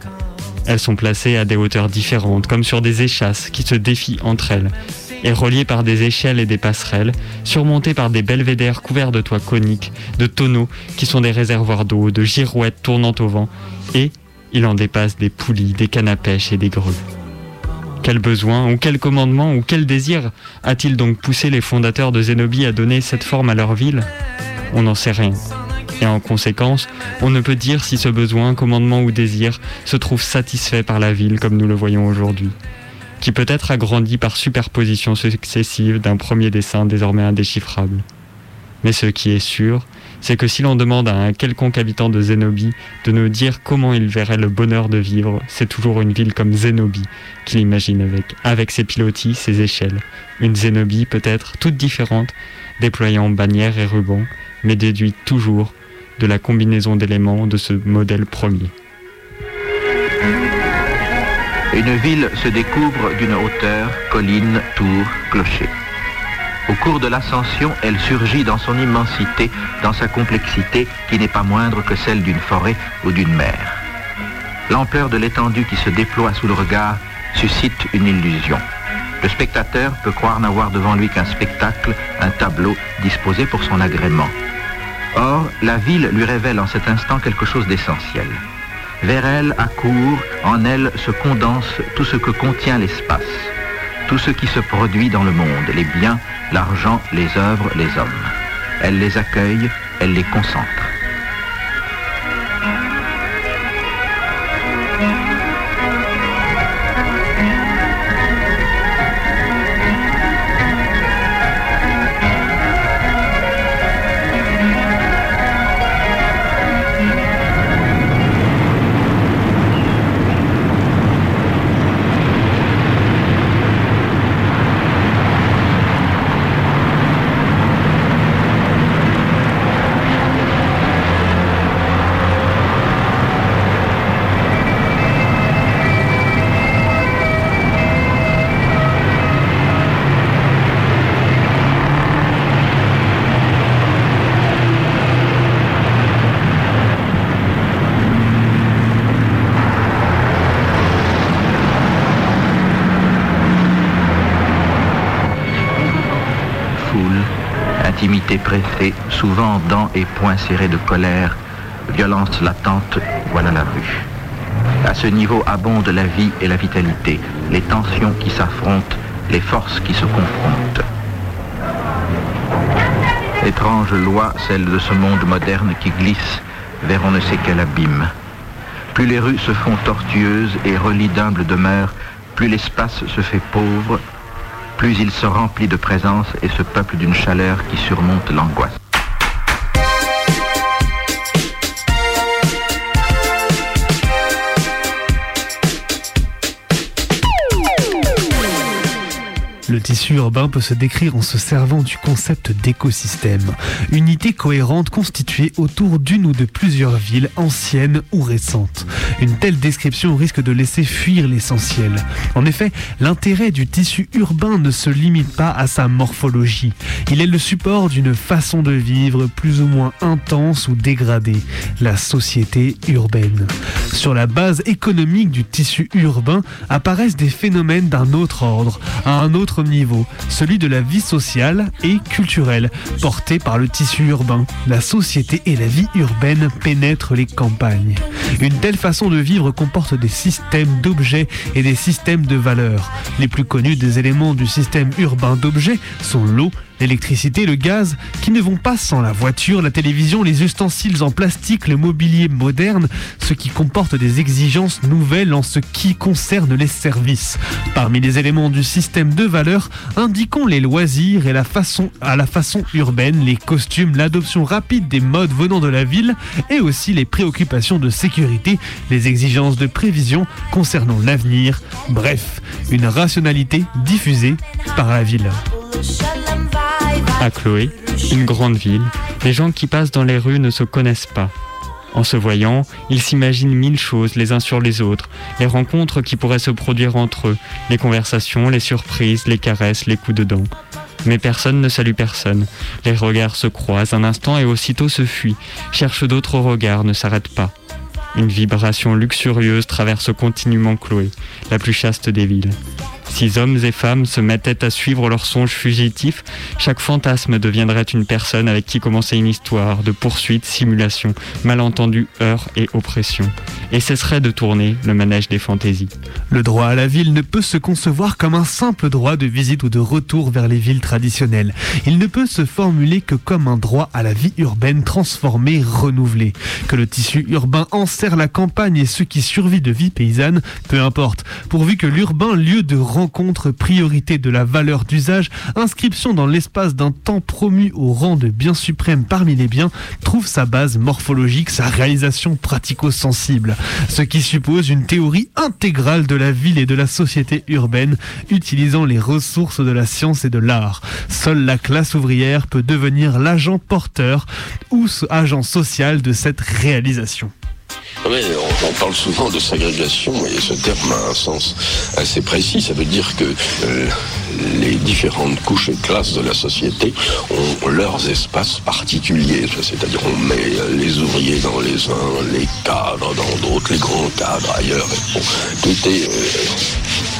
Elles sont placées à des hauteurs différentes, comme sur des échasses qui se défient entre elles, et reliées par des échelles et des passerelles, surmontées par des belvédères couverts de toits coniques, de tonneaux qui sont des réservoirs d'eau, de girouettes tournant au vent, et il en dépasse des poulies, des cannes à pêche et des grues. Quel besoin, ou quel commandement, ou quel désir a-t-il donc poussé les fondateurs de Zénobie à donner cette forme à leur ville? On n'en sait rien. Et en conséquence, on ne peut dire si ce besoin, commandement ou désir se trouve satisfait par la ville comme nous le voyons aujourd'hui, qui peut être agrandi par superposition successive d'un premier dessin désormais indéchiffrable. Mais ce qui est sûr, c'est que si l'on demande à un quelconque habitant de Zénobie de nous dire comment il verrait le bonheur de vivre, c'est toujours une ville comme Zénobie qu'il imagine avec, avec ses pilotis, ses échelles. Une Zénobie peut-être toute différente, déployant bannières et rubans, mais déduite toujours de la combinaison d'éléments de ce modèle premier. Une ville se découvre d'une hauteur, colline, tour, clocher. Au cours de l'ascension, elle surgit dans son immensité, dans sa complexité qui n'est pas moindre que celle d'une forêt ou d'une mer. L'ampleur de l'étendue qui se déploie sous le regard suscite une illusion. Le spectateur peut croire n'avoir devant lui qu'un spectacle, un tableau disposé pour son agrément. Or, la ville lui révèle en cet instant quelque chose d'essentiel. Vers elle accourt, en elle se condense tout ce que contient l'espace, tout ce qui se produit dans le monde, les biens, l'argent, les œuvres, les hommes. Elle les accueille, elle les concentre. Souvent dents et poings serrés de colère, violence latente, voilà la rue. À ce niveau abondent la vie et la vitalité, les tensions qui s'affrontent, les forces qui se confrontent. Étrange loi, celle de ce monde moderne qui glisse vers on ne sait quel abîme. Plus les rues se font tortueuses et relient d'humbles demeures, plus l'espace se fait pauvre, plus il se remplit de présence et se peuple d'une chaleur qui surmonte l'angoisse. Le tissu urbain peut se décrire en se servant du concept d'écosystème, unité cohérente constituée autour d'une ou de plusieurs villes anciennes ou récentes. Une telle description risque de laisser fuir l'essentiel. En effet, l'intérêt du tissu urbain ne se limite pas à sa morphologie. Il est le support d'une façon de vivre plus ou moins intense ou dégradée, la société urbaine. Sur la base économique du tissu urbain apparaissent des phénomènes d'un autre ordre, à un autre niveau, celui de la vie sociale et culturelle, portée par le tissu urbain. La société et la vie urbaine pénètrent les campagnes. Une telle façon de vivre comporte des systèmes d'objets et des systèmes de valeurs. Les plus connus des éléments du système urbain d'objets sont l'eau, l'électricité, le gaz, qui ne vont pas sans la voiture, la télévision, les ustensiles en plastique, le mobilier moderne, ce qui comporte des exigences nouvelles en ce qui concerne les services. Parmi les éléments du système de valeurs, indiquons les loisirs et la façon, à la façon urbaine, les costumes, l'adoption rapide des modes venant de la ville et aussi les préoccupations de sécurité, les exigences de prévision concernant l'avenir, bref, une rationalité diffusée par la ville. À Chloé, une grande ville, les gens qui passent dans les rues ne se connaissent pas. En se voyant, ils s'imaginent mille choses les uns sur les autres, les rencontres qui pourraient se produire entre eux, les conversations, les surprises, les caresses, les coups de dents. Mais personne ne salue personne. Les regards se croisent un instant et aussitôt se fuient, cherchent d'autres regards, ne s'arrêtent pas. Une vibration luxurieuse traverse continuellement Chloé, la plus chaste des villes. Si hommes et femmes se mettaient à suivre leurs songes fugitifs, chaque fantasme deviendrait une personne avec qui commençait une histoire de poursuite, simulation, malentendu, heurts et oppression. Et cesserait de tourner le manège des fantaisies. Le droit à la ville ne peut se concevoir comme un simple droit de visite ou de retour vers les villes traditionnelles. Il ne peut se formuler que comme un droit à la vie urbaine transformée, renouvelée. Que le tissu urbain enserre la campagne et ce qui survit de vie paysanne, peu importe, pourvu que l'urbain, lieu de priorité de la valeur d'usage, inscription dans l'espace d'un temps promu au rang de bien suprême parmi les biens, trouve sa base morphologique, sa réalisation pratico-sensible. Ce qui suppose une théorie intégrale de la ville et de la société urbaine, utilisant les ressources de la science et de l'art. Seule la classe ouvrière peut devenir l'agent porteur ou agent social de cette réalisation. Oui, on, parle souvent de ségrégation et ce terme a un sens assez précis. Ça veut dire que euh, les différentes couches et classes de la société ont leurs espaces particuliers. C'est-à-dire on met euh, les ouvriers dans les uns, les cadres dans d'autres, les grands cadres ailleurs. Tout est euh,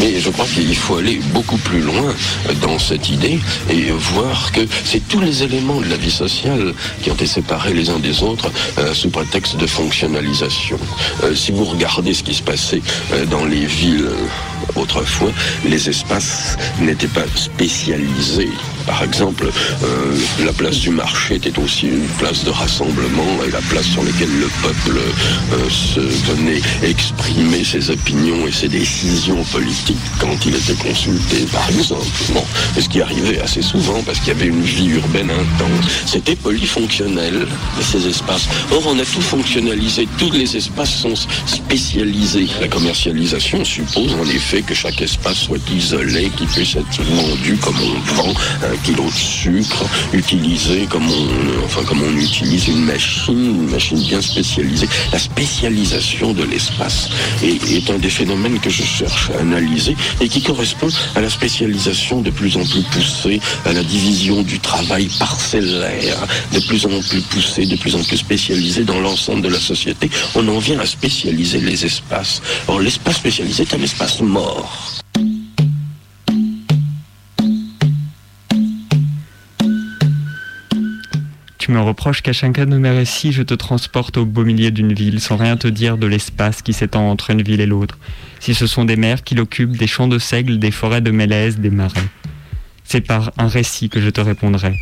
Mais je crois qu'il faut aller beaucoup plus loin dans cette idée et voir que c'est tous les éléments de la vie sociale qui ont été séparés les uns des autres euh, sous prétexte de fonctionnalisation. Euh, si vous regardez ce qui se passait euh, dans les villes autrefois, les espaces n'étaient pas spécialisés. Par exemple, la place du marché était aussi une place de rassemblement et la place sur laquelle le peuple se venait exprimer ses opinions et ses décisions politiques quand il était consulté, par exemple. Bon, ce qui arrivait assez souvent parce qu'il y avait une vie urbaine intense. C'était polyfonctionnel, ces espaces. Or, on a tout fonctionnalisé. Tous les espaces sont spécialisés. La commercialisation suppose en effet que chaque espace soit isolé, qu'il puisse être vendu comme on vend un kilo de sucre, utilisé comme on, enfin, comme on utilise une machine, une machine bien spécialisée. La spécialisation de l'espace est, est un des phénomènes que je cherche à analyser et qui correspond à la spécialisation de plus en plus poussée, à la division du travail parcellaire, de plus en plus poussée, de plus en plus spécialisée dans l'ensemble de la société. On en vient à spécialiser les espaces. Or, l'espace spécialisé est un espace mort. Me reproches qu'à chacun de mes récits, je te transporte au beau milieu d'une ville sans rien te dire de l'espace qui s'étend entre une ville et l'autre. Si ce sont des mers qui l'occupent, des champs de seigle, des forêts de mélèzes, des marais. C'est par un récit que je te répondrai.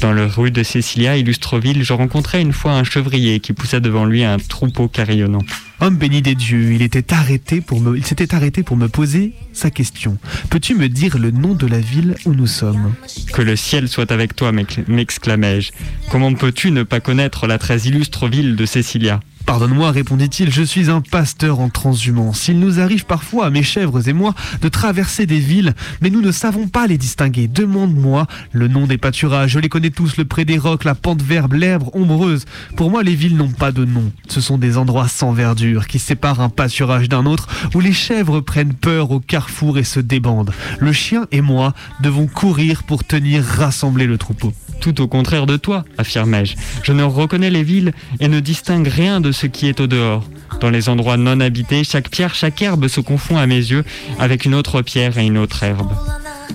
Dans le rue de Cécilia, Illustreville, je rencontrai une fois un chevrier qui poussait devant lui un troupeau carillonnant. Homme béni des dieux, il était arrêté pour me, il s'était arrêté pour me poser sa question. Peux-tu me dire le nom de la ville où nous sommes? Que le ciel soit avec toi, m'ex- m'exclamai-je. Comment peux-tu ne pas connaître la très illustre ville de Cécilia? Pardonne-moi, répondit-il, je suis un pasteur en transhumance. Il nous arrive parfois, à mes chèvres et moi, de traverser des villes, mais nous ne savons pas les distinguer. Demande-moi le nom des pâturages. Je les connais tous, le pré des rocs, la pente verbe, l'herbe ombreuse. Pour moi, les villes n'ont pas de nom. Ce sont des endroits sans verdure qui séparent un pâturage d'un autre, où les chèvres prennent peur au carrefour et se débandent. Le chien et moi devons courir pour tenir rassemblé le troupeau. Tout au contraire de toi, affirmai-je. Je ne reconnais les villes et ne distingue rien de ce qui est au dehors. Dans les endroits non habités, chaque pierre, chaque herbe se confond à mes yeux avec une autre pierre et une autre herbe.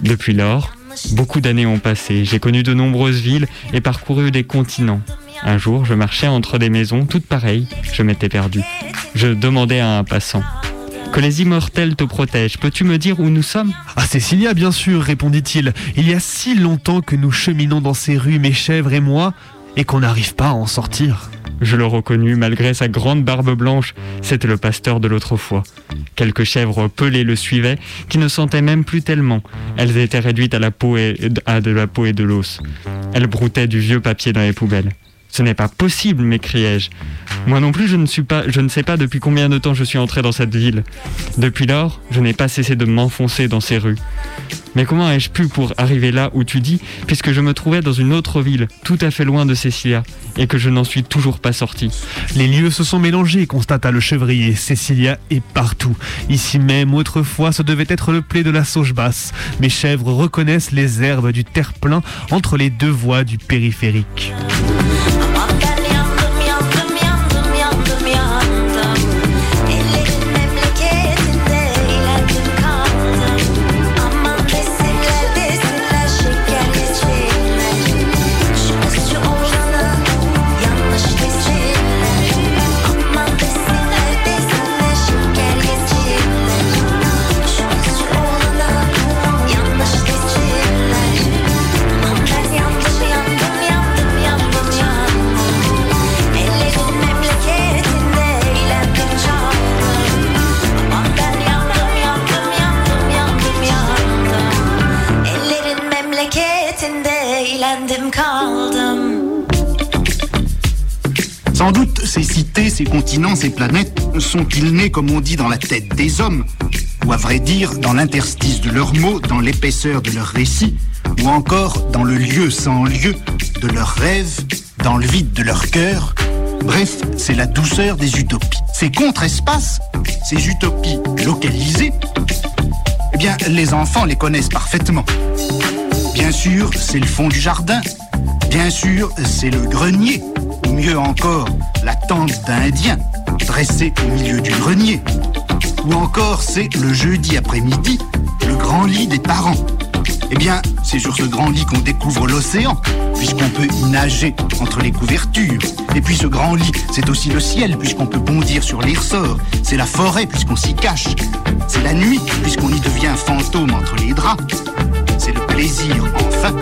Depuis lors, beaucoup d'années ont passé. J'ai connu de nombreuses villes et parcouru des continents. Un jour, je marchais entre des maisons toutes pareilles. Je m'étais perdu. Je demandais à un passant. Que les immortels te protègent. Peux-tu me dire où nous sommes? Ah, Cécilia, bien sûr, répondit-il. Il y a si longtemps que nous cheminons dans ces rues, mes chèvres et moi, et qu'on n'arrive pas à en sortir. Je le reconnus malgré sa grande barbe blanche. C'était le pasteur de l'autre fois. Quelques chèvres pelées le suivaient, qui ne sentaient même plus tellement. Elles étaient réduites à la peau et à de la peau et de l'os. Elles broutaient du vieux papier dans les poubelles. Ce n'est pas possible, m'écriai-je. Moi non plus, je ne, sais pas depuis combien de temps je suis entré dans cette ville. Depuis lors, je n'ai pas cessé de m'enfoncer dans ces rues. Mais comment ai-je pu pour arriver là où tu dis, puisque je me trouvais dans une autre ville, tout à fait loin de Cécilia, et que je n'en suis toujours pas sorti? Les lieux se sont mélangés, constata le chevrier. Cécilia est partout. Ici même, autrefois, ce devait être le play de la sauge basse. Mes chèvres reconnaissent les herbes du terre-plein entre les deux voies du périphérique. Ces cités, ces continents, ces planètes sont-ils nés, comme on dit, dans la tête des hommes? Ou à vrai dire, dans l'interstice de leurs mots, dans l'épaisseur de leurs récits? Ou encore dans le lieu sans lieu de leurs rêves, dans le vide de leur cœur? Bref, c'est la douceur des utopies. Ces contre-espaces, ces utopies localisées, eh bien, les enfants les connaissent parfaitement. Bien sûr, c'est le fond du jardin. Bien sûr, c'est le grenier. Mieux encore, la tente d'Indien, dressée au milieu du grenier. Ou encore, c'est le jeudi après-midi, le grand lit des parents. Eh bien, c'est sur ce grand lit qu'on découvre l'océan, puisqu'on peut y nager entre les couvertures. Et puis ce grand lit, c'est aussi le ciel, puisqu'on peut bondir sur les ressorts. C'est la forêt, puisqu'on s'y cache. C'est la nuit, puisqu'on y devient fantôme entre les draps. C'est le plaisir, enfin.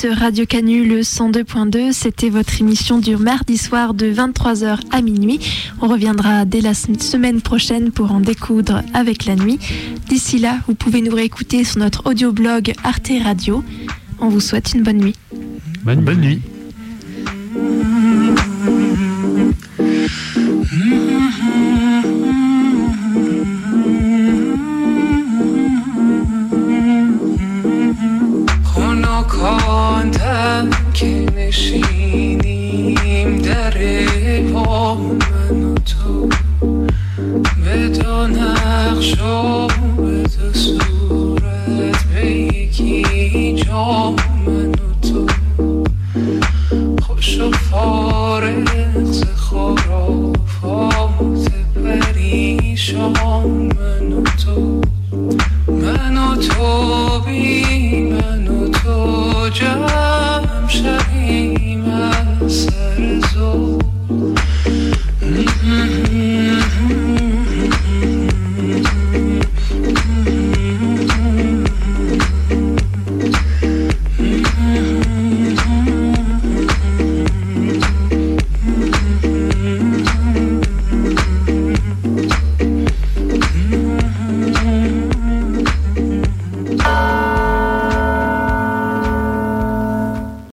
Sur Radio Canu le 102.2. C'était votre émission du mardi soir de 23h à minuit. On reviendra dès la sem- semaine prochaine pour en découdre avec la nuit. D'ici là, vous pouvez nous réécouter sur notre audioblog Arte Radio. On vous souhaite une bonne nuit. Bonne, bonne nuit. مکانتم که نشینیم در پا من و تو. به دو نقش و به دو صورت به یکی جا من و تو. خوش و فارغ ز خرافات پریشان من و تو. من و تو